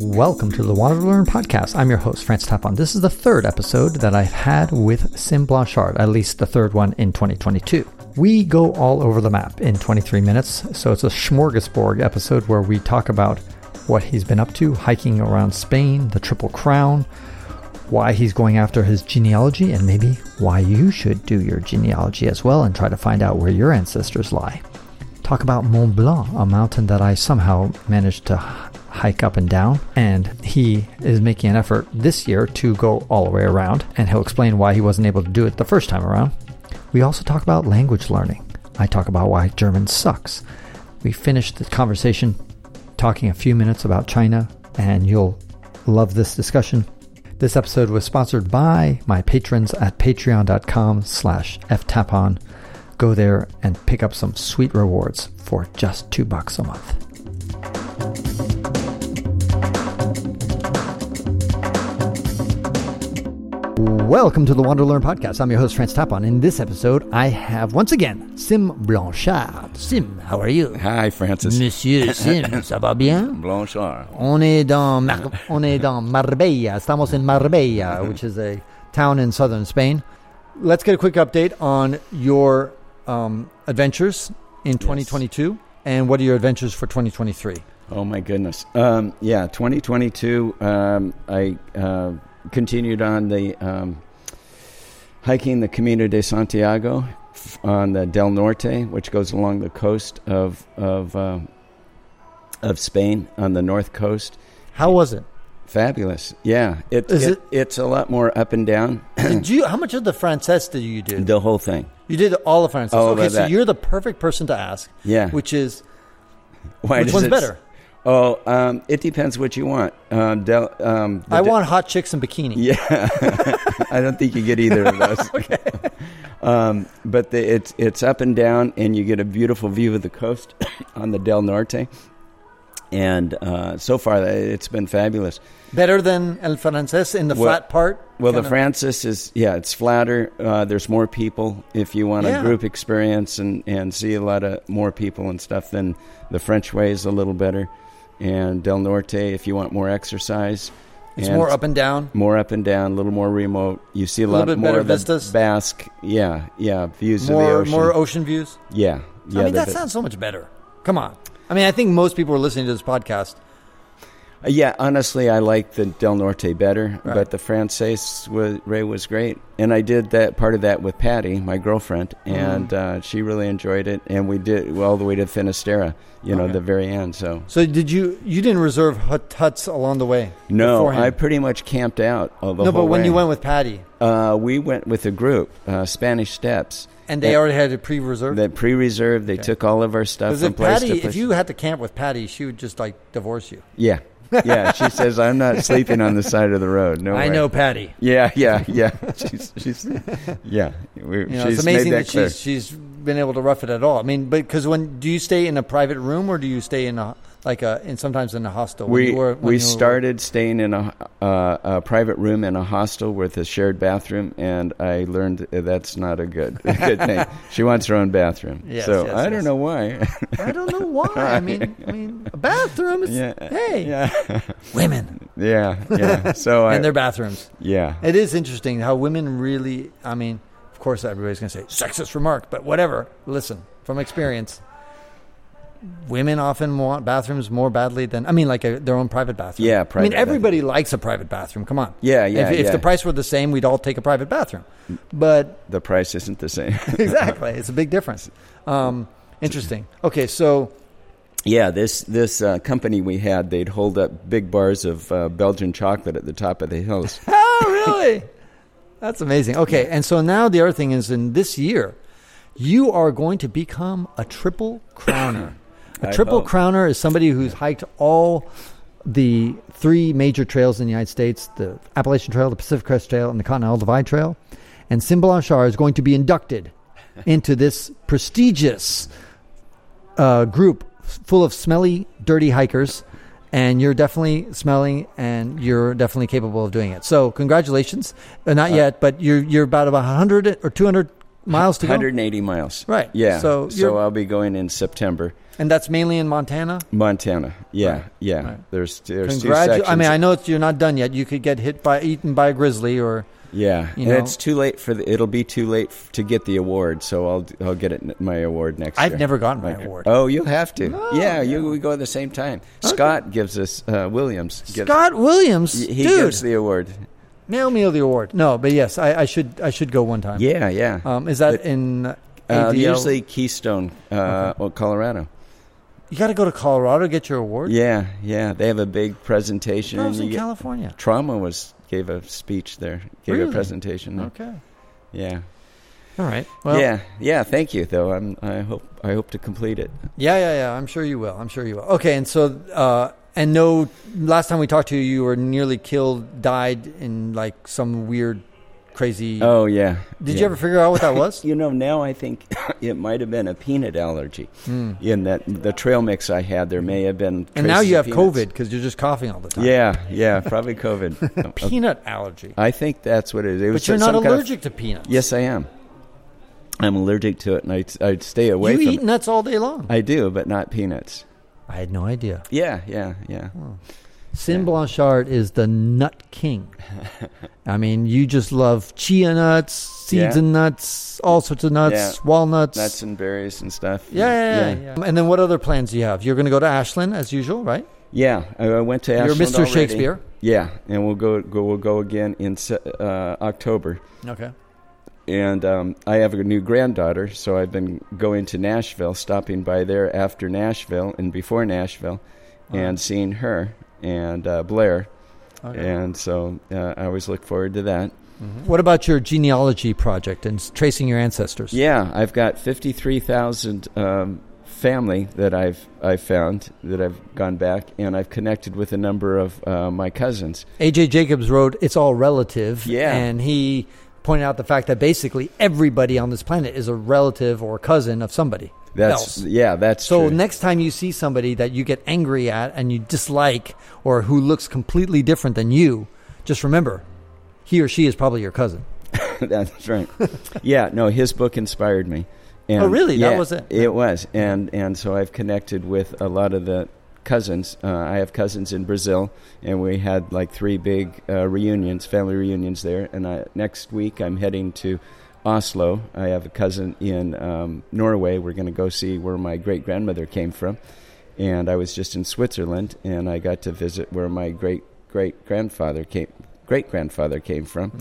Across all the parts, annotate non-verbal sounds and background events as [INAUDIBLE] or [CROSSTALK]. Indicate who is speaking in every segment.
Speaker 1: Welcome to the Wander Learn podcast. I'm your host, Francis Tapon. This is the third episode that I've had with Sim Blanchard, at least the third one in 2022. We go all over the map in 23 minutes, so it's a smorgasbord episode where we talk about what he's been up to, hiking around Spain, the Triple Crown, why he's going after his genealogy, and maybe why you should do your genealogy as well and try to find out where your ancestors lie. Talk about Mont Blanc, a mountain that I somehow managed to hike up and down, and he is making an effort this year to go all the way around, and he'll explain why he wasn't able to do it the first time around. We also talk about language learning. I talk about why German sucks. We finish the conversation talking a few minutes about China, and you'll love this discussion. This episode was sponsored by my patrons at patreon.com slash ftapon. Go there and pick up some sweet rewards for just two bucks a month. Welcome to the Wander Learn podcast. I'm your host, Francis Tapon. In this episode, I have once again Sim Blanchard. Sim, how are you?
Speaker 2: Hi, Francis.
Speaker 1: Monsieur [LAUGHS] Sim, ça va bien?
Speaker 2: Blanchard.
Speaker 1: On est dans, Mar- on est dans Marbella. Estamos in Marbella, which is a town in southern Spain. Let's get a quick update on your um, adventures in 2022 and what are your adventures for 2023?
Speaker 2: Oh my goodness. Um, yeah, 2022. Um, I uh, continued on the um, hiking the Camino de Santiago on the Del Norte, which goes along the coast of of uh, of Spain on the north coast.
Speaker 1: How was it?
Speaker 2: Fabulous. Yeah, it,
Speaker 1: Is
Speaker 2: it,
Speaker 1: it-
Speaker 2: it's a lot more up and down.
Speaker 1: Did you? How much of the Frances did you do?
Speaker 2: the whole thing.
Speaker 1: You did all the Frances.
Speaker 2: All
Speaker 1: okay, so
Speaker 2: that.
Speaker 1: you're the perfect person to ask.
Speaker 2: Yeah.
Speaker 1: Which is
Speaker 2: Why
Speaker 1: which one's better?
Speaker 2: Oh, um, it depends what you want. Um, Del, um,
Speaker 1: I
Speaker 2: de-
Speaker 1: want hot chicks in bikini.
Speaker 2: Yeah, [LAUGHS] I don't think you get either of those. [LAUGHS] okay. Um, but the, it's it's up and down, and you get a beautiful view of the coast [COUGHS] on the Del Norte. And uh, so far, it's been fabulous.
Speaker 1: Better than El Frances in the
Speaker 2: Well-
Speaker 1: flat part.
Speaker 2: Well, the
Speaker 1: Kinda-
Speaker 2: Francis is yeah, it's flatter. Uh, there's more people if you want
Speaker 1: Yeah.
Speaker 2: a group experience and and see a lot of more people and stuff. Then the French way is a little better, and Del Norte if you want more exercise.
Speaker 1: It's
Speaker 2: And
Speaker 1: more up and down.
Speaker 2: more up and down, a little more remote. You see a,
Speaker 1: A
Speaker 2: lot
Speaker 1: bit
Speaker 2: more of the
Speaker 1: vistas?
Speaker 2: Basque, yeah, yeah, views of the
Speaker 1: More
Speaker 2: ocean.
Speaker 1: more ocean views.
Speaker 2: yeah, yeah.
Speaker 1: I mean, that sounds so much better. Come on. I mean, I think most people are listening to this podcast.
Speaker 2: Yeah, honestly, I like the Del Norte better,
Speaker 1: Right.
Speaker 2: but the Frances was, Ray was great, and I did that part of that with Patty, my girlfriend,
Speaker 1: Mm-hmm.
Speaker 2: and uh, she really enjoyed it, and we did all the way to Finisterre, you know,
Speaker 1: Okay.
Speaker 2: the very end. So
Speaker 1: So did you? You didn't reserve hut, huts along the way?
Speaker 2: no,
Speaker 1: beforehand?
Speaker 2: I pretty much camped out all the
Speaker 1: no, but when
Speaker 2: way.
Speaker 1: you went with Patty,
Speaker 2: uh, we went with a group, uh, Spanish Steps.
Speaker 1: and they
Speaker 2: Yeah.
Speaker 1: already had it pre-reserved.
Speaker 2: That pre-reserved, they
Speaker 1: Okay.
Speaker 2: took all of our stuff
Speaker 1: Because if
Speaker 2: place
Speaker 1: Patty, if you had to camp with Patty, she would just like divorce you.
Speaker 2: Yeah, [LAUGHS] yeah. She says I'm not sleeping on the side of the road. No,
Speaker 1: I
Speaker 2: way."
Speaker 1: know Patty.
Speaker 2: Yeah, yeah, yeah. [LAUGHS] She's, she's yeah. We,
Speaker 1: You know,
Speaker 2: she's
Speaker 1: it's amazing that,
Speaker 2: that,
Speaker 1: she's she's been able to rough it at all. I mean, but because when do you stay in a private room or do you stay in a like a in sometimes in a hostel? When
Speaker 2: we
Speaker 1: you were- when
Speaker 2: we started staying in a, uh, a private room in a hostel with a shared bathroom, and I learned that's not a good a good thing. [LAUGHS] She wants her own bathroom,
Speaker 1: Yes,
Speaker 2: so
Speaker 1: yes,
Speaker 2: I
Speaker 1: yes.
Speaker 2: don't know why.
Speaker 1: I don't know why. I [LAUGHS] mean, I mean, a bathroom. Is,
Speaker 2: yeah,
Speaker 1: Hey,
Speaker 2: yeah, [LAUGHS]
Speaker 1: women
Speaker 2: yeah, yeah. So I,
Speaker 1: and their bathrooms.
Speaker 2: yeah,
Speaker 1: It is interesting how women really. I mean, of course, everybody's going to say sexist remark, but whatever. Listen, from experience, women often want bathrooms more badly than I mean, like a, their own private bathroom.
Speaker 2: Yeah, private.
Speaker 1: I mean, everybody likes a private bathroom. Come on.
Speaker 2: Yeah, yeah,
Speaker 1: If, if the price were the same, we'd all take a private bathroom. But
Speaker 2: the price isn't the same. [LAUGHS]
Speaker 1: exactly, it's a big difference. Um, interesting. Okay, so
Speaker 2: Yeah, this this uh, company we had, they'd hold up big bars of uh, Belgian chocolate at the top of the hills. [LAUGHS]
Speaker 1: Oh, really? That's amazing. Okay, and so now the other thing is in this year, you are going to become a triple crowner. [CLEARS THROAT] A
Speaker 2: I
Speaker 1: triple
Speaker 2: hope.
Speaker 1: crowner is somebody who's hiked all the three major trails in the United States the Appalachian Trail, the Pacific Crest Trail, and the Continental Divide Trail. And Sim Blanchard is going to be inducted [LAUGHS] into this prestigious uh, group full of smelly, dirty hikers. And you're definitely smelling, and you're definitely capable of doing it. So, congratulations! Uh, not yet, but you're you're about about 100 or 200 miles to go.
Speaker 2: 180 miles.
Speaker 1: Right.
Speaker 2: Yeah.
Speaker 1: So
Speaker 2: So, I'll be going in September.
Speaker 1: And that's mainly in Montana.
Speaker 2: Montana. Yeah.
Speaker 1: Right.
Speaker 2: Yeah.
Speaker 1: Right.
Speaker 2: There's there's two
Speaker 1: Congratu-
Speaker 2: sections.
Speaker 1: I mean, I know it's, you're not done yet. You could get hit by eaten by a grizzly, or
Speaker 2: yeah.
Speaker 1: you
Speaker 2: and
Speaker 1: know-
Speaker 2: it's too late for the. It'll be too late f- to get the award. So I'll I'll get it my award next year.
Speaker 1: I've never gotten my
Speaker 2: Like-
Speaker 1: award.
Speaker 2: Oh, you'll have to.
Speaker 1: No,
Speaker 2: yeah,
Speaker 1: yeah.
Speaker 2: You we go at the same time. Scott gives us uh, Williams. Gives,
Speaker 1: Scott Williams,
Speaker 2: He
Speaker 1: dude,
Speaker 2: gives the award.
Speaker 1: mail me the award. No, but yes, I, I should I should go one time.
Speaker 2: Yeah, yeah.
Speaker 1: Um, is that
Speaker 2: But-
Speaker 1: in
Speaker 2: Uh, usually Keystone, uh, well, Colorado.
Speaker 1: You got to go to Colorado get your award.
Speaker 2: Yeah, yeah. They have a big presentation.
Speaker 1: I was in
Speaker 2: get-
Speaker 1: California.
Speaker 2: Trauma was gave a speech there. Gave
Speaker 1: Really?
Speaker 2: a presentation. there.
Speaker 1: Okay.
Speaker 2: Yeah,
Speaker 1: All right. Well,
Speaker 2: yeah, yeah. Thank you, though. I'm. I hope. I hope to complete it.
Speaker 1: Yeah, yeah, yeah. I'm sure you will. I'm sure you will. Okay, and so, uh, and no, last time we talked to you, you were nearly killed, died in like some weird, crazy.
Speaker 2: Oh yeah.
Speaker 1: Did
Speaker 2: yeah.
Speaker 1: you ever figure out what that was? [LAUGHS]
Speaker 2: You know, now I think [COUGHS] it might have been a peanut allergy.
Speaker 1: Hmm.
Speaker 2: In that the trail mix I had, there may have been.
Speaker 1: And now you have
Speaker 2: peanuts.
Speaker 1: COVID because you're just coughing all the time.
Speaker 2: Yeah, yeah, probably COVID. [LAUGHS]
Speaker 1: Peanut allergy.
Speaker 2: I think that's what it is. It was
Speaker 1: But you're not
Speaker 2: kind of-
Speaker 1: allergic to peanuts.
Speaker 2: yes, I am. I'm allergic to it, and I'd, I'd stay away
Speaker 1: You
Speaker 2: from
Speaker 1: eat nuts all day long.
Speaker 2: I do, but not peanuts.
Speaker 1: I had no idea.
Speaker 2: Yeah, yeah, yeah.
Speaker 1: Sim. Blanchard is the nut king. [LAUGHS] I mean, you just love chia nuts, seeds
Speaker 2: Yeah.
Speaker 1: and nuts, all sorts of nuts,
Speaker 2: Yeah.
Speaker 1: walnuts.
Speaker 2: Nuts and berries and stuff.
Speaker 1: yeah, yeah, yeah, yeah. And then what other plans do you have? You're going to go to Ashland as usual, right?
Speaker 2: Yeah, I I went to
Speaker 1: You're
Speaker 2: Ashland
Speaker 1: Mr.
Speaker 2: already.
Speaker 1: Shakespeare.
Speaker 2: Yeah, and we'll go, go we'll go again in Se- uh, October.
Speaker 1: Okay.
Speaker 2: And um, I have a new granddaughter, so I've been going to Nashville, stopping by there after Nashville and before Nashville, and seeing her and uh, Blair.
Speaker 1: Okay.
Speaker 2: And so uh, I always look forward to that.
Speaker 1: What about your genealogy project and tracing your ancestors?
Speaker 2: Yeah, I've got fifty-three thousand um, family that I've I've found that I've gone back, and I've connected with a number of uh, my cousins.
Speaker 1: AJ Jacobs wrote "It's All Relative,"
Speaker 2: Yeah.
Speaker 1: and he pointed out the fact that basically everybody on this planet is a relative or cousin of somebody
Speaker 2: That's
Speaker 1: else.
Speaker 2: yeah, that's
Speaker 1: So
Speaker 2: true.
Speaker 1: next time you see somebody that you get angry at and you dislike, or who looks completely different than you, just remember, he or she is probably your cousin. [LAUGHS]
Speaker 2: That's right. yeah, no, his book inspired me. And
Speaker 1: Oh, really? That was it?
Speaker 2: It was, and and so I've connected with a lot of the cousins. Uh, I have cousins in Brazil, and we had like three big uh, reunions, family reunions there. And I, next week I'm heading to Oslo. I have a cousin in um, Norway. We're going to go see where my great grandmother came from. And I was just in Switzerland, and I got to visit where my great great grandfather came great grandfather came from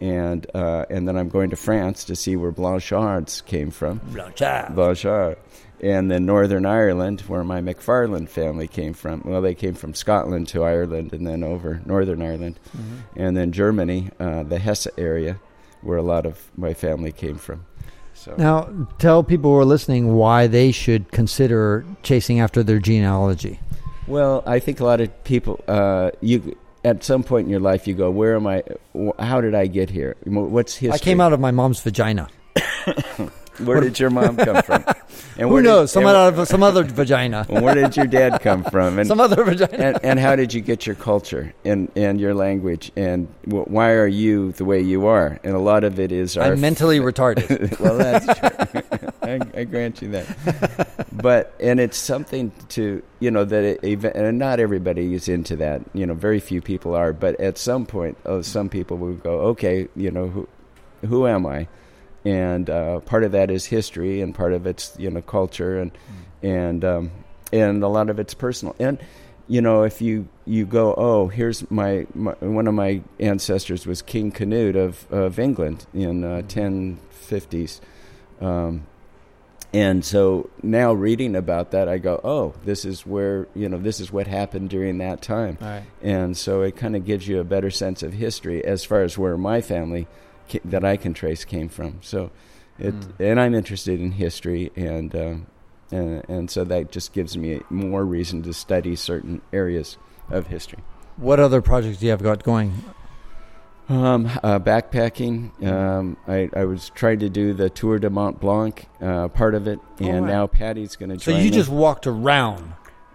Speaker 2: and uh, and then I'm going to France to see where Blanchards came from.
Speaker 1: Blanchard.
Speaker 2: Blanchard. And then Northern Ireland, where my McFarland family came from. Well, they came from Scotland to Ireland and then over Northern Ireland. And then Germany, uh, the Hesse area, where a lot of my family came from. So
Speaker 1: Now, tell people who are listening why they should consider chasing after their genealogy.
Speaker 2: Well, I think a lot of people, uh, you at some point in your life, you go, "Where am I? How did I get here? What's history?"
Speaker 1: I came out of my mom's vagina. [LAUGHS]
Speaker 2: Where did your mom come from? [LAUGHS] And
Speaker 1: Who
Speaker 2: where did-
Speaker 1: knows? Some
Speaker 2: and-
Speaker 1: out of some other vagina. [LAUGHS]
Speaker 2: where did your dad come from? And, [LAUGHS]
Speaker 1: Some other vagina.
Speaker 2: and, and how did you get your culture and, and your language? And wh- why are you the way you are? And a lot of it is our
Speaker 1: I'm mentally retarded.
Speaker 2: well, that's true. I, I grant you that. But and it's something to you know that it, and not everybody is into that. You know, very few people are. But at some point, oh, some people will go, okay, you know, who who am I? And uh, part of that is history, and part of it's you know culture, and and um, and a lot of it's personal. And you know, if you you go, oh, here's my, my one of my ancestors was King Canute of of England in uh, 1050s. Um, and so now reading about that, I go, oh, this is where, you know, this is what happened during that time.
Speaker 1: Right.
Speaker 2: And so it kind of gives you a better sense of history as far as where my family that I can trace came from. So it,
Speaker 1: Mm.
Speaker 2: and I'm interested in history, and, um, and, and so that just gives me more reason to study certain areas of history.
Speaker 1: What other projects do you have got going?
Speaker 2: Um, uh, backpacking. Um, I, I was trying to do the Tour de Mont Blanc, uh, part of it,
Speaker 1: Oh,
Speaker 2: and
Speaker 1: wow.
Speaker 2: now Patty's going to
Speaker 1: So you
Speaker 2: me.
Speaker 1: just walked around.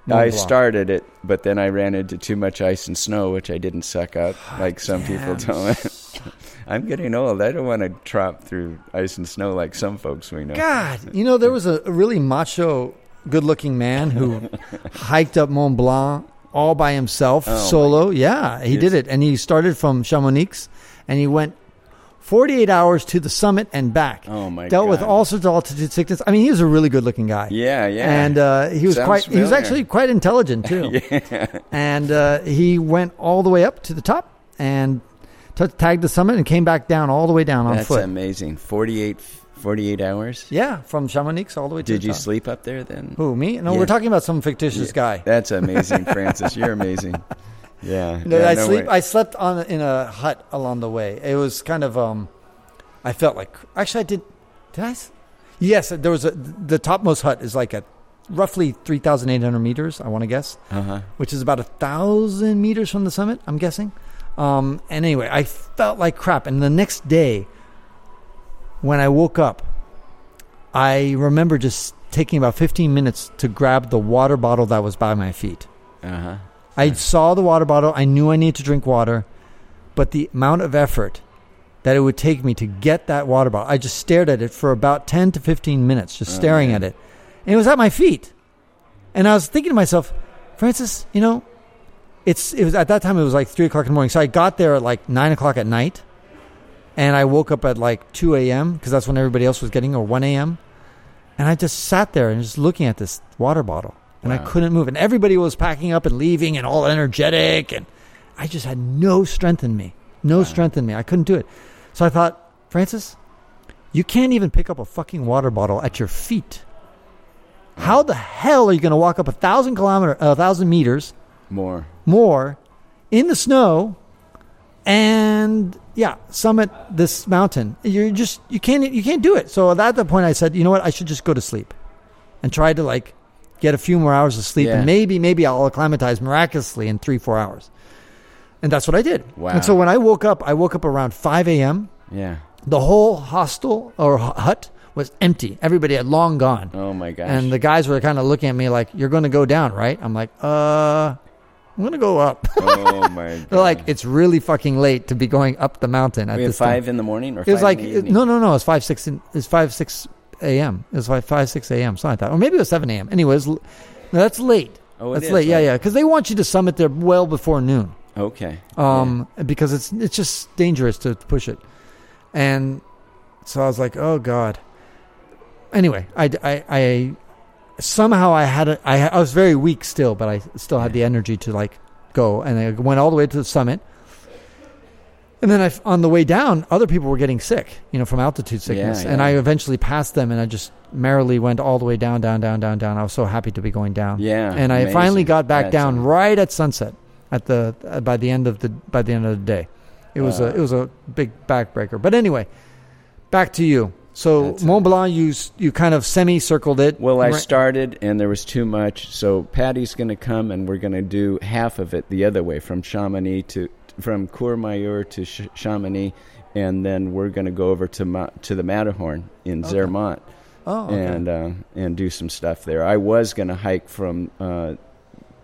Speaker 1: Mont
Speaker 2: I
Speaker 1: Blanc.
Speaker 2: started it, but then I ran into too much ice and snow, which I didn't suck up [SIGHS] like some people don't. [LAUGHS] I'm getting old. I don't want to trot through ice and snow like some folks we know.
Speaker 1: God, you know there was a, really macho, good-looking man who [LAUGHS] hiked up Mont Blanc all by himself,
Speaker 2: Oh,
Speaker 1: solo. Yeah, he
Speaker 2: Yes.
Speaker 1: did it, and he started from Chamonix, and he went 48 hours to the summit and back.
Speaker 2: Oh my
Speaker 1: Dealt with all sorts of altitude sickness. I mean, he was a really good-looking guy.
Speaker 2: Yeah, yeah.
Speaker 1: And uh, he was
Speaker 2: Sounds
Speaker 1: quite. He was actually quite intelligent too. [LAUGHS]
Speaker 2: yeah.
Speaker 1: And uh, he went all the way up to the top and t- tagged the summit and came back down all the way down on
Speaker 2: That's
Speaker 1: foot.
Speaker 2: amazing. 48, 48 hours.
Speaker 1: Yeah, from Chamonix all the way to
Speaker 2: Did you
Speaker 1: top.
Speaker 2: sleep up there then?
Speaker 1: Who me? No,
Speaker 2: Yeah.
Speaker 1: we're talking about some fictitious
Speaker 2: Yeah.
Speaker 1: guy.
Speaker 2: That's amazing, [LAUGHS] Francis. You're amazing. Yeah.
Speaker 1: No,
Speaker 2: yeah,
Speaker 1: I
Speaker 2: no
Speaker 1: sleep.
Speaker 2: way.
Speaker 1: I slept on in a hut along the way. It was kind of. um I felt like actually I did. Did I? Yes, there was a the topmost hut is like a roughly three thousand eight hundred meters. I want to guess,
Speaker 2: uh-huh.
Speaker 1: which is about a thousand meters from the summit. I'm guessing. Um, and anyway, I felt like crap. And the next day, when I woke up, I remember just taking about fifteen minutes to grab the water bottle that was by my feet.
Speaker 2: Uh-huh.
Speaker 1: I saw the water bottle. I knew I needed to drink water, but the amount of effort that it would take me to get that water bottle, I just stared at it for about 10 to 15 minutes, just
Speaker 2: Oh,
Speaker 1: staring
Speaker 2: man.
Speaker 1: at it. And it was at my feet. And I was thinking to myself, Francis, you know, it's it was at that time it was like three o'clock in the morning. So I got there at like nine o'clock at night, and I woke up at like two a.m. because that's when everybody else was getting, or one a.m. And I just sat there and just looking at this water bottle, and I couldn't move. And everybody was packing up and leaving, and all energetic, and I just had no strength in me, no
Speaker 2: Wow.
Speaker 1: strength in me. I couldn't do it. So I thought, Francis, you can't even pick up a fucking water bottle at your feet. How the hell are you going to walk up a thousand kilometer, a thousand meters
Speaker 2: More.
Speaker 1: more in the snow and yeah summit this mountain you're just you can't you can't do it so at that point i said you know what i should just go to sleep and try to like get a few more hours of sleep
Speaker 2: Yeah.
Speaker 1: and maybe maybe i'll acclimatize miraculously in three four hours and that's what i did
Speaker 2: Wow.
Speaker 1: and so when i woke up i woke up around 5 a.m
Speaker 2: Yeah.
Speaker 1: the whole hostel or hut was empty everybody had long gone
Speaker 2: Oh my gosh.
Speaker 1: and the guys were kind of looking at me like you're going to go down right i'm like uh i'm going to go up [LAUGHS]
Speaker 2: oh my god. [LAUGHS]
Speaker 1: they're like, it's really fucking late to be going up the mountain at
Speaker 2: we
Speaker 1: this time.
Speaker 2: five in the morning or
Speaker 1: It was like no, no, no. It's five six. In, it's five six a.m. It was like five six a.m. Something like that, or maybe it was seven a.m. Anyways, no, that's late.
Speaker 2: Oh, it
Speaker 1: that's
Speaker 2: is
Speaker 1: late. Yeah, yeah. Because they want you to summit there well before noon.
Speaker 2: Okay.
Speaker 1: Um, because it's it's just dangerous to push it, and so I was like, oh god. Anyway, I, I, I somehow I had a, I, I was very weak still, but I still had the energy to like go, and I went all the way to the summit. And then I, on the way down, other people were getting sick, you know, from altitude sickness,
Speaker 2: Yeah,
Speaker 1: and. I eventually passed them, and I just merrily went all the way down, down, down, down, down. I was so happy to be going down
Speaker 2: Yeah.
Speaker 1: and I
Speaker 2: amazing.
Speaker 1: finally got back
Speaker 2: That's
Speaker 1: down
Speaker 2: a-
Speaker 1: right at sunset at the uh, by the end of the by the end of the day. It was
Speaker 2: Uh.
Speaker 1: a it was a big backbreaker. But anyway, back to you. So
Speaker 2: That's
Speaker 1: Mont Blanc, you you kind of semicircled it.
Speaker 2: Well, I started and there was too much, so Patty's going to come and we're going to do half of it the other way from Chamonix to from Courmayeur to Ch- Chamonix, and then we're going to go over to Ma- to the Matterhorn in
Speaker 1: Okay.
Speaker 2: Zermatt
Speaker 1: oh, okay.
Speaker 2: and uh, and do some stuff there. I was going to hike from uh,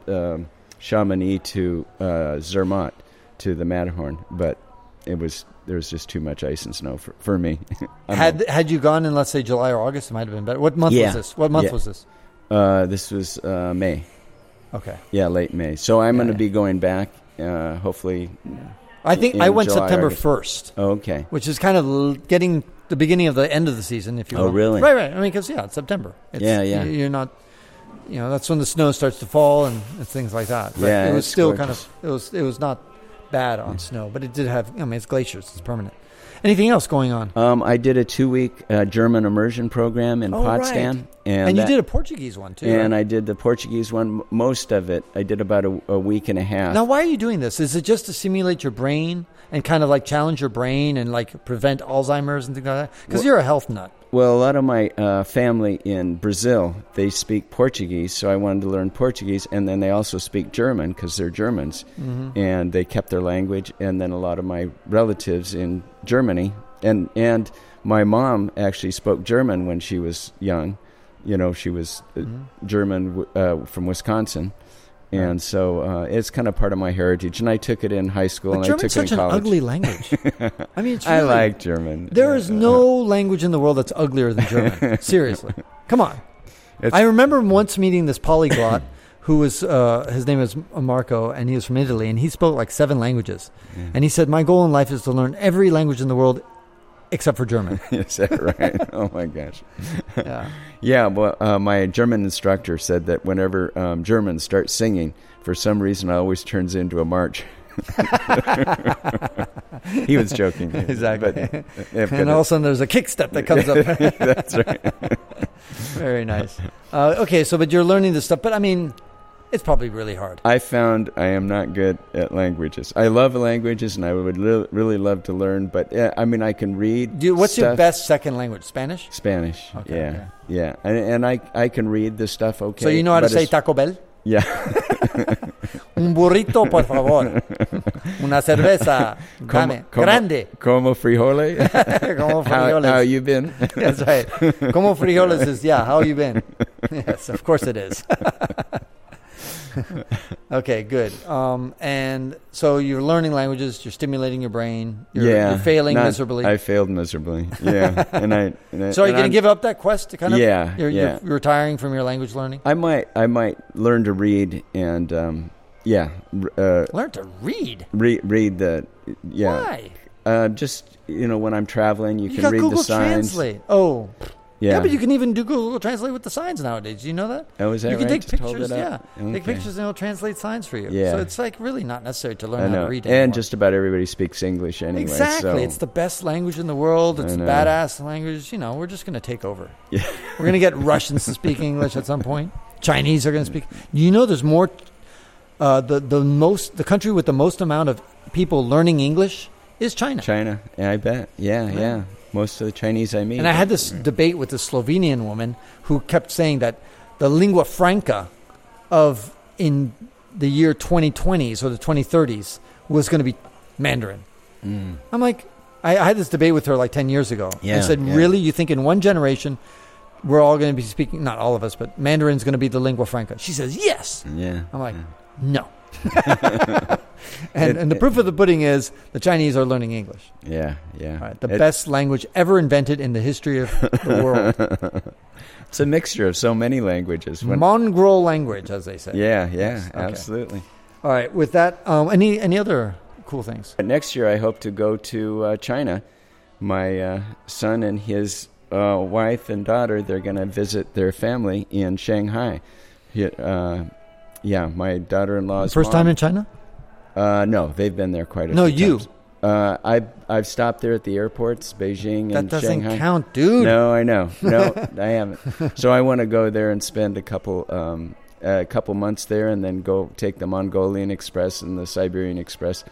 Speaker 2: um Chamonix to uh, Zermatt to the Matterhorn, but it was there was just too much ice and snow for, for me. [LAUGHS]
Speaker 1: Had had you gone in let's say July or August, it might have been better. What month
Speaker 2: Yeah.
Speaker 1: was this? What month
Speaker 2: Yeah.
Speaker 1: was this?
Speaker 2: uh, this was uh, May.
Speaker 1: Okay,
Speaker 2: Yeah, late May. So I'm
Speaker 1: Yeah,
Speaker 2: going to be going back. Uh, hopefully.
Speaker 1: I think
Speaker 2: In
Speaker 1: I went
Speaker 2: July,
Speaker 1: September first,
Speaker 2: Oh, okay.
Speaker 1: which is kind of getting the beginning of the end of the season, if you
Speaker 2: Oh,
Speaker 1: will.
Speaker 2: really?
Speaker 1: Right, right. I mean, because yeah, it's September. It's,
Speaker 2: Yeah, yeah.
Speaker 1: you- You're not. You know, that's when the snow starts to fall and, and things like that. But
Speaker 2: Yeah,
Speaker 1: it was still
Speaker 2: gorgeous.
Speaker 1: kind of it was it was not bad on snow, but it did have. I mean, it's glaciers. It's permanent. Anything else going on?
Speaker 2: Um, I did a two-week uh, German immersion program in
Speaker 1: Oh, right.
Speaker 2: Potsdam,
Speaker 1: And,
Speaker 2: and,
Speaker 1: you
Speaker 2: that-
Speaker 1: did a Portuguese one too.
Speaker 2: and
Speaker 1: right?
Speaker 2: I did the Portuguese one. Most of it, I did about a, a week and a half.
Speaker 1: now, why are you doing this? Is it just to simulate your brain and kind of like challenge your brain and like prevent Alzheimer's and things like that? Because
Speaker 2: Well-
Speaker 1: you're a health nut.
Speaker 2: Well, a lot of my uh, family in Brazil they speak Portuguese, so I wanted to learn Portuguese, and then they also speak German because they're Germans,
Speaker 1: Mm-hmm.
Speaker 2: and they kept their language. And then a lot of my relatives in Germany, and and my mom actually spoke German when she was young. You know, she was uh,
Speaker 1: Mhm.
Speaker 2: German uh, from Wisconsin, and so uh, it's kind of part of my heritage. And I took it in high school,
Speaker 1: But
Speaker 2: and I took it
Speaker 1: such
Speaker 2: in
Speaker 1: an
Speaker 2: college.
Speaker 1: ugly language. [LAUGHS] I mean, it's
Speaker 2: I like German.
Speaker 1: There is no language in the world that's uglier than German. [LAUGHS] Seriously, come on.
Speaker 2: It's-
Speaker 1: I remember once meeting this polyglot [LAUGHS] who was uh, his name was Marco, and he was from Italy, and he spoke like seven languages.
Speaker 2: Yeah.
Speaker 1: And he said, "My goal in life is to learn every language in the world except for German." [LAUGHS]
Speaker 2: Is that right? [LAUGHS] oh my gosh.
Speaker 1: yeah. [LAUGHS]
Speaker 2: Yeah, well, uh, my German instructor said that whenever um, Germans start singing, for some reason, it always turns into a march. he was joking.
Speaker 1: Exactly.
Speaker 2: But, but
Speaker 1: and all of a sudden, there's a kick step that comes up.
Speaker 2: that's right.
Speaker 1: Very nice. Uh, okay, so but you're learning this stuff, but I mean, it's probably really hard.
Speaker 2: I found I am not good at languages. I love languages, and I would li- really love to learn. But yeah, I mean, I can read.
Speaker 1: Do what's your best second language? Spanish.
Speaker 2: Spanish?
Speaker 1: Okay,
Speaker 2: yeah,
Speaker 1: okay.
Speaker 2: yeah, and, and I I can read the stuff okay.
Speaker 1: so you know how to say Taco Bell?
Speaker 2: Yeah, [LAUGHS]
Speaker 1: Un burrito, por favor. [LAUGHS] Una cerveza. Dame.
Speaker 2: como-
Speaker 1: Grande.
Speaker 2: como frijole. [LAUGHS]
Speaker 1: Como
Speaker 2: how,
Speaker 1: frijoles.
Speaker 2: how you been?
Speaker 1: That's right. Como frijoles is, yeah, how you been? Yes, of course it is. Okay, good. Um, and so you're learning languages, you're stimulating your brain, you're,
Speaker 2: yeah,
Speaker 1: you're failing
Speaker 2: not-
Speaker 1: miserably.
Speaker 2: I failed miserably. Yeah, [LAUGHS] and I. And I
Speaker 1: so are you going to give up that quest to kind of?
Speaker 2: Yeah,
Speaker 1: You're,
Speaker 2: yeah.
Speaker 1: you're retiring from your language learning?
Speaker 2: I might I might learn to read and um, yeah, uh,
Speaker 1: Learn to read.
Speaker 2: read read the yeah.
Speaker 1: Why?
Speaker 2: Uh, just you know, when I'm traveling, you,
Speaker 1: You,
Speaker 2: can read
Speaker 1: Google
Speaker 2: the signs.
Speaker 1: Translate. Oh,
Speaker 2: Yeah.
Speaker 1: yeah. but you can even do Google Translate with the signs nowadays. Do you know that?
Speaker 2: oh, is that
Speaker 1: you can
Speaker 2: right?
Speaker 1: take
Speaker 2: Just
Speaker 1: pictures. Yeah,
Speaker 2: up?
Speaker 1: take pictures and it'll translate signs for you.
Speaker 2: Yeah.
Speaker 1: So it's like really not necessary to learn how to read
Speaker 2: and just about everybody speaks English anyway.
Speaker 1: exactly,
Speaker 2: so-
Speaker 1: it's the best language in the world. It's a badass language. You know, we're just going to take over.
Speaker 2: Yeah.
Speaker 1: we're going to get Russians to speak English at some point. Chinese are going to speak. You know, there's more. Uh, the the most the country with the most amount of people learning English is China.
Speaker 2: China. Yeah, I bet. Yeah,
Speaker 1: Yeah.
Speaker 2: yeah. Most of the Chinese I meet.
Speaker 1: And I had this debate with this Slovenian woman who kept saying that the lingua franca of in the year 2020s or the 2030s was going to be Mandarin.
Speaker 2: Mm.
Speaker 1: I'm like, I, I had this debate with her like 10 years ago.
Speaker 2: Yeah, I
Speaker 1: said,
Speaker 2: yeah.
Speaker 1: really? You think in one generation we're all going to be speaking, not all of us, but Mandarin's going to be the lingua franca? She says, yes.
Speaker 2: Yeah.
Speaker 1: I'm like,
Speaker 2: yeah.
Speaker 1: no. [LAUGHS] [LAUGHS] and,
Speaker 2: It-
Speaker 1: and the proof of the pudding is the Chinese are learning English.
Speaker 2: Yeah, yeah.
Speaker 1: Right, the
Speaker 2: It-
Speaker 1: best language ever invented in the history of the [LAUGHS] world.
Speaker 2: It's a mixture of so many languages. When-
Speaker 1: Mongrel language, as they say.
Speaker 2: yeah, yeah,
Speaker 1: Yes, okay.
Speaker 2: absolutely.
Speaker 1: All right. With that, um, any any other cool things?
Speaker 2: Next year, I hope to go to uh, China. My uh, son and his uh, wife and daughter, they're going to visit their family in Shanghai. He, uh, yeah, my daughter-in-law's
Speaker 1: First
Speaker 2: mom-
Speaker 1: time in China?
Speaker 2: Uh, no, they've been there quite a
Speaker 1: No,
Speaker 2: few
Speaker 1: you.
Speaker 2: times. Uh, I I've stopped there at the airports, Beijing and
Speaker 1: That
Speaker 2: and
Speaker 1: doesn't
Speaker 2: Shanghai.
Speaker 1: count, dude.
Speaker 2: No, I know. No, [LAUGHS] I haven't. So I want to go there and spend a couple um, a couple months there, and then go take the Mongolian Express and the Siberian Express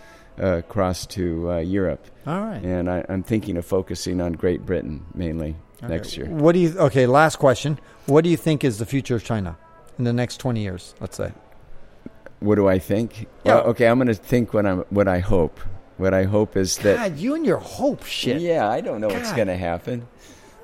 Speaker 2: uh, across to uh, Europe.
Speaker 1: All right.
Speaker 2: And I, I'm thinking of focusing on Great Britain mainly next year.
Speaker 1: What do you? Okay. Last question. What do you think is the future of China in the next twenty years? Let's say.
Speaker 2: What do I think?
Speaker 1: Yeah.
Speaker 2: Well, okay, I'm going to think what I'm what I hope. What I hope is that.
Speaker 1: God, you and your hope shit.
Speaker 2: Yeah, I don't know what's going to happen.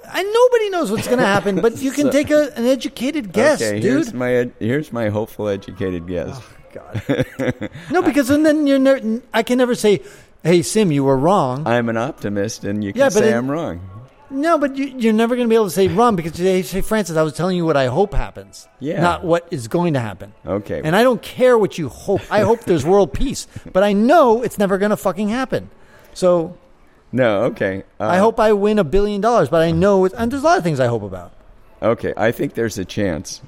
Speaker 1: And nobody knows what's going to happen, but you can [LAUGHS]
Speaker 2: So-
Speaker 1: take a, an educated guess,
Speaker 2: okay,
Speaker 1: dude.
Speaker 2: here's my ed- here's my hopeful, educated guess.
Speaker 1: Oh, God. [LAUGHS] no, because and then you're never. I can never say, "Hey, Sim, you were wrong."
Speaker 2: I'm an optimist, and you can
Speaker 1: Yeah,
Speaker 2: say
Speaker 1: it-
Speaker 2: I'm wrong.
Speaker 1: No, but you, you're never going to be able to say wrong because they say, Francis, I was telling you what I hope happens,
Speaker 2: Yeah.
Speaker 1: not what is going to happen.
Speaker 2: Okay.
Speaker 1: And I don't care what you hope. I hope there's [LAUGHS] world peace, but I know it's never going to fucking happen. So
Speaker 2: no, okay. Uh,
Speaker 1: I hope I win a billion dollars, but I know it's, and there's a lot of things I hope about.
Speaker 2: Okay, I think there's a chance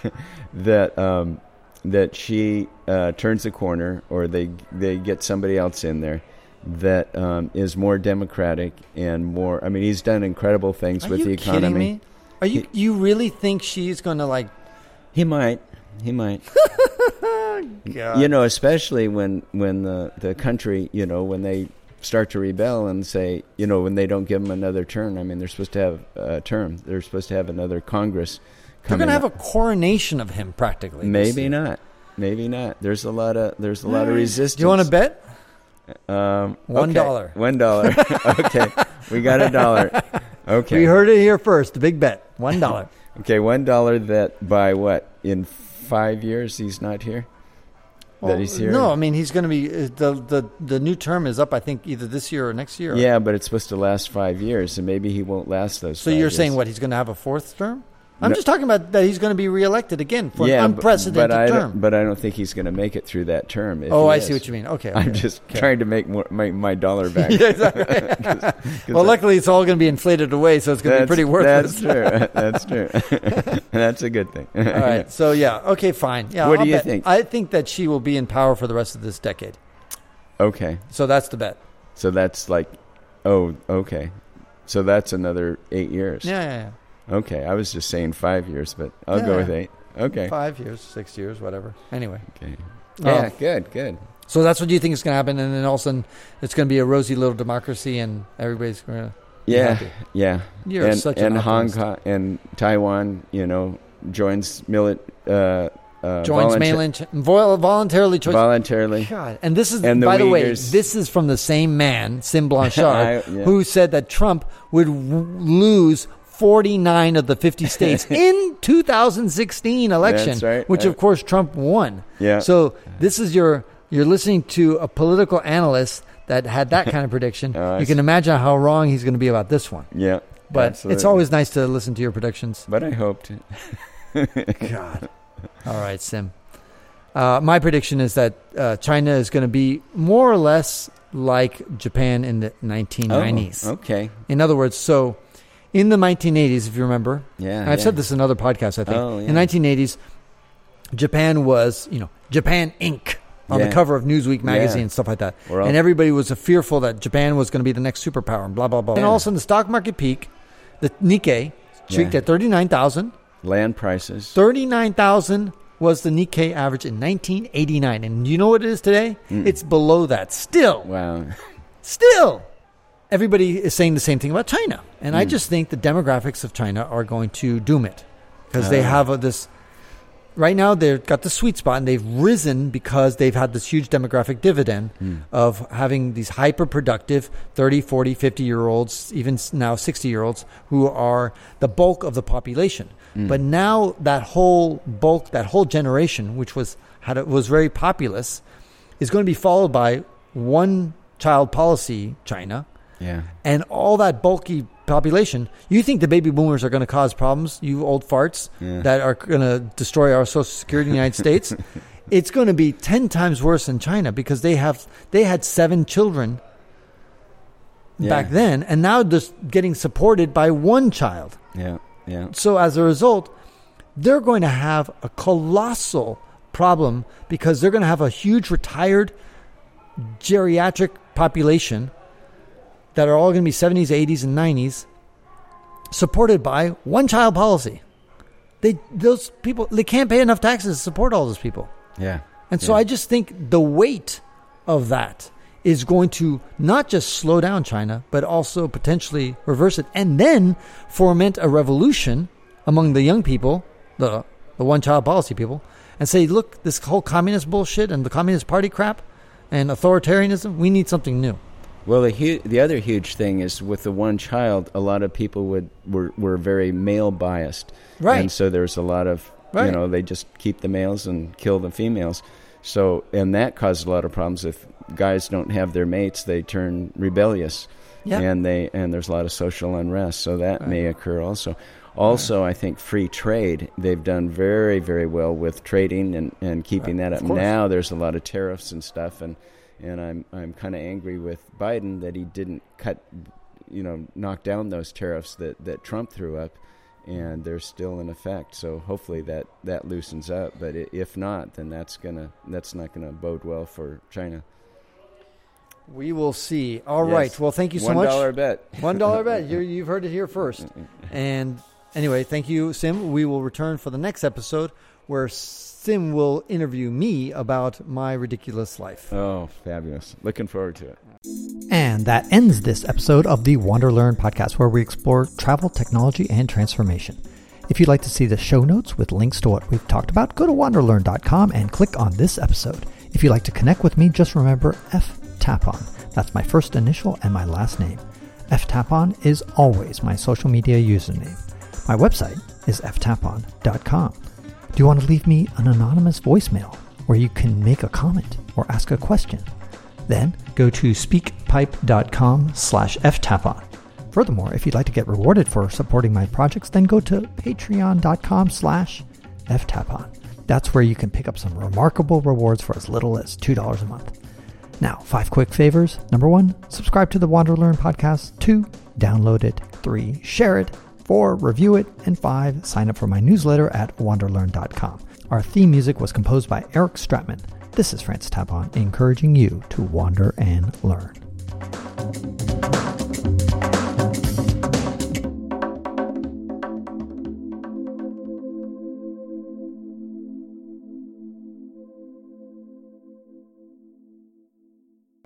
Speaker 2: [LAUGHS] that um, that Xi uh, turns the corner, or they they get somebody else in there that um, is more democratic and more. I mean, he's done incredible things
Speaker 1: Are
Speaker 2: with
Speaker 1: you
Speaker 2: the
Speaker 1: kidding
Speaker 2: economy.
Speaker 1: me? Are you you really think Xi's going to like?
Speaker 2: He might. He might. [LAUGHS]
Speaker 1: God.
Speaker 2: you know, especially when when the the country, you know, when they start to rebel and say, you know, when they don't give them another term. I mean, they're supposed to have a term. They're supposed to have another Congress.
Speaker 1: They're going to have a coronation of him practically.
Speaker 2: Maybe not. Maybe not. There's a lot of there's a lot of resistance.
Speaker 1: Do you want to bet?
Speaker 2: Um,
Speaker 1: One
Speaker 2: okay. One dollar. [LAUGHS] okay, we got a dollar. Okay.
Speaker 1: We heard it here first. The big bet, one dollar. [LAUGHS]
Speaker 2: Okay, one dollar. That by what in five years he's not here. that he's here?
Speaker 1: No, I mean he's going to be uh, the the the new term is up. I think either this year or next year.
Speaker 2: Yeah, but it's supposed to last five years, and maybe he won't last those.
Speaker 1: So
Speaker 2: five
Speaker 1: you're
Speaker 2: years.
Speaker 1: saying what? He's going to have a fourth term? I'm
Speaker 2: No.
Speaker 1: just talking about that he's going to be reelected again for
Speaker 2: yeah,
Speaker 1: an unprecedented
Speaker 2: but
Speaker 1: term.
Speaker 2: But I don't think he's going to make it through that term.
Speaker 1: oh, I
Speaker 2: is.
Speaker 1: see what you mean. Okay, [LAUGHS]
Speaker 2: I'm just
Speaker 1: Okay.
Speaker 2: trying to make more, my, my dollar back. [LAUGHS]
Speaker 1: yeah, exactly. [LAUGHS]
Speaker 2: 'Cause
Speaker 1: well,
Speaker 2: I-
Speaker 1: luckily it's all going to be inflated away, so it's going to be pretty worthless.
Speaker 2: That's true. That's true. that's a good thing.
Speaker 1: all right. So yeah. Okay. Fine. Yeah.
Speaker 2: What do
Speaker 1: I'll
Speaker 2: you
Speaker 1: bet-
Speaker 2: think?
Speaker 1: I think that Xi will be in power for the rest of this decade.
Speaker 2: okay.
Speaker 1: So that's the bet.
Speaker 2: So that's like, oh, okay. So that's another eight years.
Speaker 1: yeah. Yeah. Yeah.
Speaker 2: Okay. I was just saying five years, but I'll
Speaker 1: Yeah.
Speaker 2: go with eight. Okay.
Speaker 1: Five years, six years, whatever. Anyway.
Speaker 2: Okay.
Speaker 1: Oh.
Speaker 2: Yeah. Good. Good.
Speaker 1: So that's what you think is going to happen, and then all of a sudden it's going to be a rosy little democracy, and everybody's going to.
Speaker 2: Yeah.
Speaker 1: happy.
Speaker 2: Yeah.
Speaker 1: You're
Speaker 2: and
Speaker 1: such
Speaker 2: and
Speaker 1: an
Speaker 2: Hong. Kong and Taiwan, you know, joins milit uh, uh,
Speaker 1: joins
Speaker 2: volunta-
Speaker 1: mainland Chi- vol- voluntarily. Choice-
Speaker 2: voluntarily.
Speaker 1: God, and this is
Speaker 2: And the
Speaker 1: by the way, this is from the same man, Sim [LAUGHS] Blanchard,
Speaker 2: I- yeah.
Speaker 1: who said that Trump would w- lose 49 of the 50 [LAUGHS] states in 2016 election,
Speaker 2: right.
Speaker 1: which
Speaker 2: Uh,
Speaker 1: of course Trump won.
Speaker 2: Yeah.
Speaker 1: So this is your you're listening to a political analyst that had that kind of [LAUGHS] prediction.
Speaker 2: Oh,
Speaker 1: you can imagine how wrong he's going to be about this one.
Speaker 2: yeah.
Speaker 1: But
Speaker 2: absolutely.
Speaker 1: it's always nice to listen to your predictions.
Speaker 2: But I hoped. [LAUGHS]
Speaker 1: God. All right, Sim. Uh, my prediction is that uh, China is going to be more or less like Japan in the 1990s.
Speaker 2: Oh, okay.
Speaker 1: In other words, so in the 1980s, if you remember,
Speaker 2: Yeah.
Speaker 1: I've
Speaker 2: yeah.
Speaker 1: said this in other podcasts, I think.
Speaker 2: Oh, yeah.
Speaker 1: In 1980s, Japan was, you know, Japan Inc. on
Speaker 2: Yeah.
Speaker 1: the cover of Newsweek magazine and stuff like that. And everybody was fearful that Japan was going to be the next superpower and blah, blah, blah. And all of a sudden, the stock market peak, the Nikkei,
Speaker 2: Yeah.
Speaker 1: at 39,000.
Speaker 2: land prices.
Speaker 1: 39,000 was the Nikkei average in 1989. And you know what it is today?
Speaker 2: Mm.
Speaker 1: It's below that. Still,
Speaker 2: Wow.
Speaker 1: still. Everybody is saying the same thing about China. And I
Speaker 2: Mm.
Speaker 1: just think the demographics of China are going to doom it. Because they
Speaker 2: Ah.
Speaker 1: have a, this. Right now, they've got the sweet spot and they've risen because they've had this huge demographic dividend
Speaker 2: Mm.
Speaker 1: of having these hyper productive 30, 40, 50 year olds, even now 60 year olds, who are the bulk of the population.
Speaker 2: Mm.
Speaker 1: But now that whole bulk, that whole generation, which was had a, was very populous, is going to be followed by one child policy, China,
Speaker 2: Yeah.
Speaker 1: and all that bulky population. You think the baby boomers are going to cause problems, you old farts,
Speaker 2: Yeah.
Speaker 1: that are going to destroy our social security in the United States? [LAUGHS] It's going to be ten times worse in China because they have they had seven children
Speaker 2: Yeah.
Speaker 1: back then, and now just getting supported by one child.
Speaker 2: Yeah. Yeah.
Speaker 1: So as a result, they're going to have a colossal problem because they're going to have a huge retired geriatric population that are all going to be 70s, 80s, and 90s, supported by one child policy. They those people they can't pay enough taxes to support all those people.
Speaker 2: Yeah.
Speaker 1: And so
Speaker 2: Yeah.
Speaker 1: I just think the weight of that is going to not just slow down China, but also potentially reverse it and then foment a revolution among the young people, the, the one child policy people, and say, look, this whole communist bullshit and the Communist Party crap and authoritarianism, we need something new.
Speaker 2: Well, the hu- the other huge thing is with the one child, a lot of people would were were very male biased,
Speaker 1: Right.
Speaker 2: And so there's a lot of
Speaker 1: Right.
Speaker 2: you know they just keep the males and kill the females. So and that caused a lot of problems. If guys don't have their mates, they turn rebellious,
Speaker 1: Yeah.
Speaker 2: and they and there's a lot of social unrest. So that
Speaker 1: Right.
Speaker 2: may occur also. Also, I think free trade. They've done very, very well with trading and, and keeping
Speaker 1: Right.
Speaker 2: that up. Now there's a lot of tariffs and stuff, and and I'm I'm kind of angry with Biden that he didn't cut, you know, knock down those tariffs that that Trump threw up, and they're still in effect. So hopefully that that loosens up. But if not, then that's gonna that's not gonna bode well for China.
Speaker 1: We will see. All
Speaker 2: Yes.
Speaker 1: right. Well, thank you so
Speaker 2: One
Speaker 1: much.
Speaker 2: dollar bet.
Speaker 1: One dollar bet. [LAUGHS] you you've heard it here first. And anyway, thank you, Sim. We will return for the next episode where Sim will interview me about my ridiculous life.
Speaker 2: Oh, fabulous! Looking forward to it.
Speaker 1: And that ends this episode of the Wander Learn podcast, where we explore travel, technology, and transformation. If you'd like to see the show notes with links to what we've talked about, go to wanderlearn.com and click on this episode. If you'd like to connect with me, just remember F Tapon. That's my first initial and my last name. F Tapon is always my social media username. My website is ftapon.com. Do you want to leave me an anonymous voicemail? where you can make a comment or ask a question. Then go to speakpipe.com slash ftapon. Furthermore, if you'd like to get rewarded for supporting my projects, then go to patreon.com slash ftapon. That's where you can pick up some remarkable rewards for as little as $2 a month. Now, five quick favors. Number one, subscribe to the Wander Learn podcast. Two, download it. Three, share it. Four, review it. And five, sign up for my newsletter at wanderlearn.com. Our theme music was composed by Eric Stratman. This is Francis Tapon, encouraging you to wander and learn.